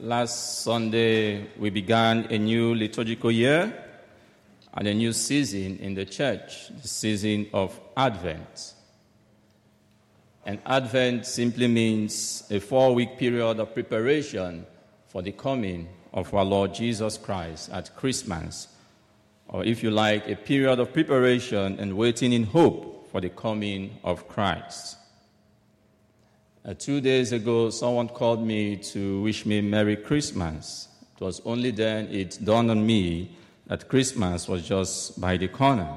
last Sunday we began a new liturgical year and a new season in the church, the season of Advent. And Advent simply means a four week period of preparation for the coming of our Lord Jesus Christ at Christmas. Or, if you like, a period of preparation and waiting in hope for the coming of Christ. Uh, two days ago, someone called me to wish me Merry Christmas. It was only then it dawned on me that Christmas was just by the corner.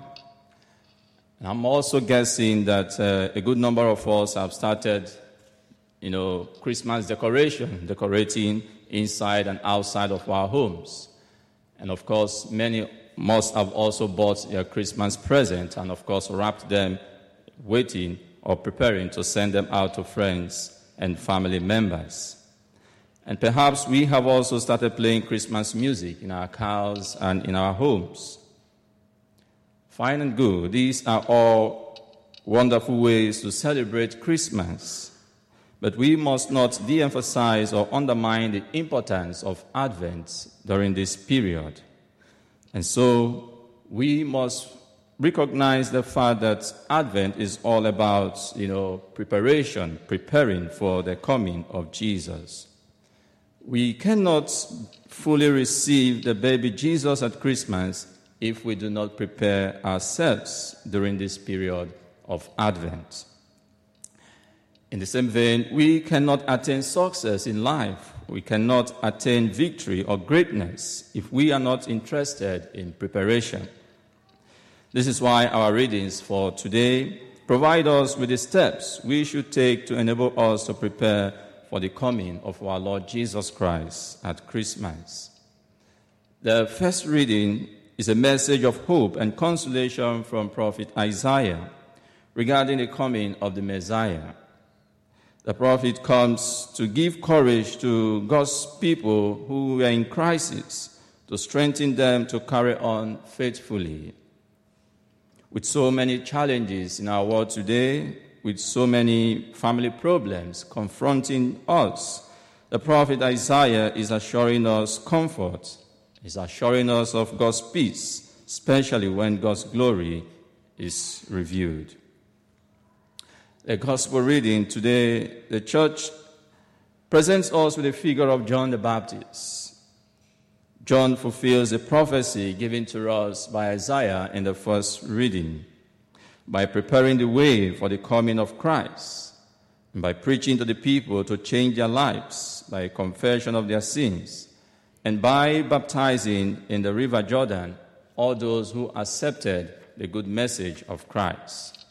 And I'm also guessing that uh, a good number of us have started, you know, Christmas decoration, decorating inside and outside of our homes. And of course, many must have also bought their Christmas present and, of course, wrapped them, waiting or preparing to send them out to friends and family members. And perhaps we have also started playing Christmas music in our cars and in our homes. Fine and good. These are all wonderful ways to celebrate Christmas. But we must not de emphasize or undermine the importance of Advent during this period. And so we must recognize the fact that Advent is all about, you know, preparation, preparing for the coming of Jesus. We cannot fully receive the baby Jesus at Christmas if we do not prepare ourselves during this period of Advent. In the same vein, we cannot attain success in life. We cannot attain victory or greatness if we are not interested in preparation. This is why our readings for today provide us with the steps we should take to enable us to prepare for the coming of our Lord Jesus Christ at Christmas. The first reading is a message of hope and consolation from prophet Isaiah regarding the coming of the Messiah. The prophet comes to give courage to God's people who are in crisis, to strengthen them to carry on faithfully. With so many challenges in our world today, with so many family problems confronting us, the prophet Isaiah is assuring us comfort, is assuring us of God's peace, especially when God's glory is revealed. The gospel reading today, the church presents us with the figure of John the Baptist. John fulfills the prophecy given to us by Isaiah in the first reading by preparing the way for the coming of Christ, and by preaching to the people to change their lives by confession of their sins, and by baptizing in the river Jordan all those who accepted the good message of Christ.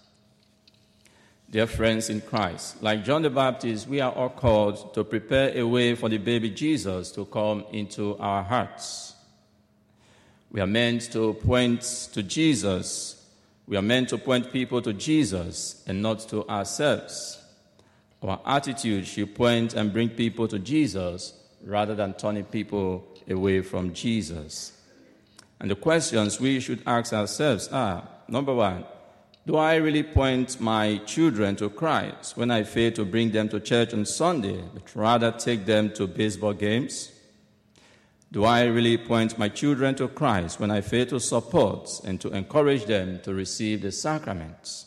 Dear friends in Christ, like John the Baptist, we are all called to prepare a way for the baby Jesus to come into our hearts. We are meant to point to Jesus. We are meant to point people to Jesus and not to ourselves. Our attitude should point and bring people to Jesus rather than turning people away from Jesus. And the questions we should ask ourselves are number one, do I really point my children to Christ when I fail to bring them to church on Sunday, but rather take them to baseball games? Do I really point my children to Christ when I fail to support and to encourage them to receive the sacraments?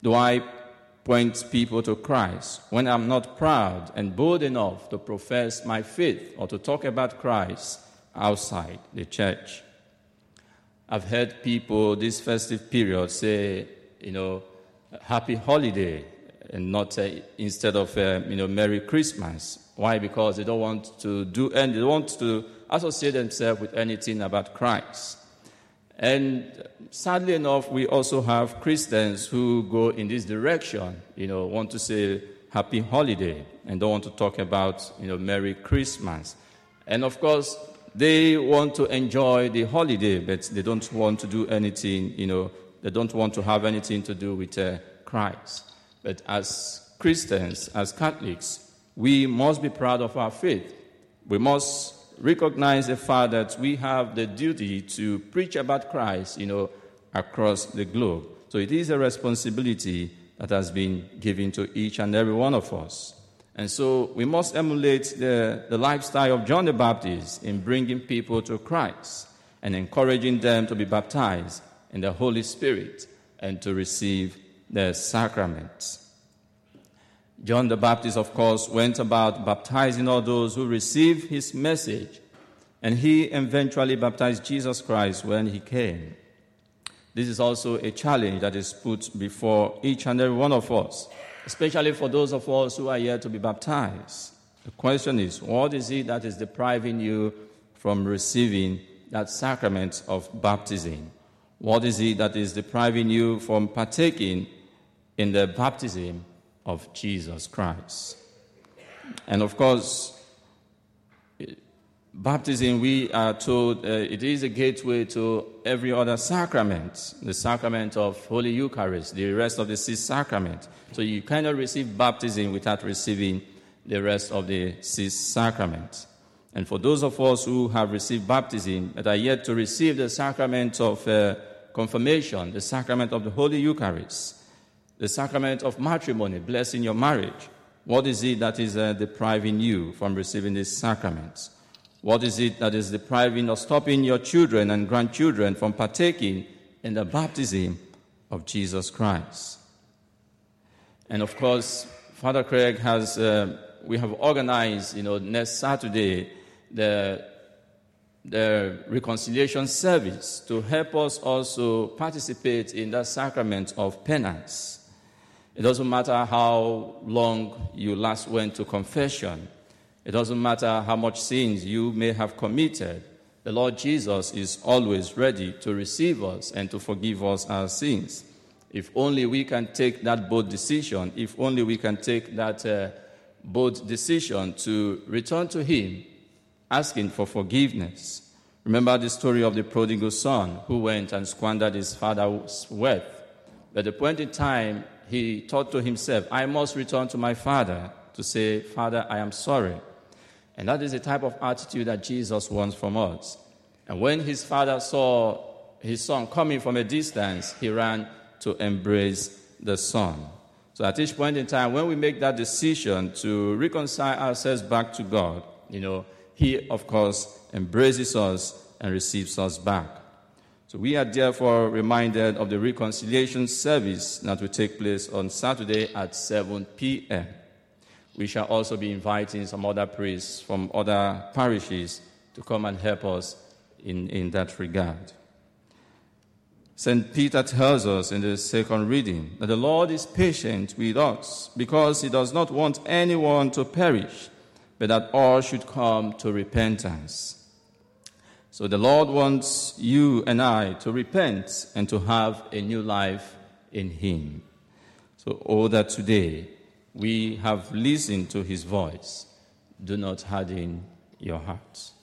Do I point people to Christ when I'm not proud and bold enough to profess my faith or to talk about Christ outside the church? I've heard people this festive period say, you know, happy holiday and not uh, instead of, uh, you know, Merry Christmas. Why? Because they don't want to do and they don't want to associate themselves with anything about Christ. And sadly enough, we also have Christians who go in this direction, you know, want to say happy holiday and don't want to talk about, you know, Merry Christmas. And of course, they want to enjoy the holiday, but they don't want to do anything, you know, they don't want to have anything to do with uh, Christ. But as Christians, as Catholics, we must be proud of our faith. We must recognize the fact that we have the duty to preach about Christ, you know, across the globe. So it is a responsibility that has been given to each and every one of us. And so we must emulate the, the lifestyle of John the Baptist in bringing people to Christ and encouraging them to be baptized in the Holy Spirit and to receive the sacraments. John the Baptist, of course, went about baptizing all those who received his message, and he eventually baptized Jesus Christ when he came. This is also a challenge that is put before each and every one of us, especially for those of us who are yet to be baptized. The question is what is it that is depriving you from receiving that sacrament of baptism? What is it that is depriving you from partaking in the baptism of Jesus Christ? And of course, baptism, we are told uh, it is a gateway to every other sacrament, the sacrament of Holy Eucharist, the rest of the six sacrament. So you cannot receive baptism without receiving the rest of the six sacraments. And for those of us who have received baptism but are yet to receive the sacrament of uh, confirmation, the sacrament of the Holy Eucharist, the sacrament of matrimony, blessing your marriage, what is it that is uh, depriving you from receiving these sacraments? What is it that is depriving or stopping your children and grandchildren from partaking in the baptism of Jesus Christ? And of course, Father Craig has, uh, we have organized, you know, next Saturday, the, the reconciliation service to help us also participate in that sacrament of penance. It doesn't matter how long you last went to confession. It doesn't matter how much sins you may have committed. The Lord Jesus is always ready to receive us and to forgive us our sins. If only we can take that bold decision, if only we can take that uh, bold decision to return to Him asking for forgiveness. Remember the story of the prodigal son who went and squandered his father's wealth. But at the point in time, he thought to himself, I must return to my father to say, Father, I am sorry. And that is the type of attitude that Jesus wants from us. And when his father saw his son coming from a distance, he ran to embrace the son. So at each point in time, when we make that decision to reconcile ourselves back to God, you know, he, of course, embraces us and receives us back. So we are therefore reminded of the reconciliation service that will take place on Saturday at 7 p.m. We shall also be inviting some other priests from other parishes to come and help us in, in that regard. St. Peter tells us in the second reading that the Lord is patient with us because he does not want anyone to perish, but that all should come to repentance. So the Lord wants you and I to repent and to have a new life in Him. So, all that today we have listened to His voice, do not harden your hearts.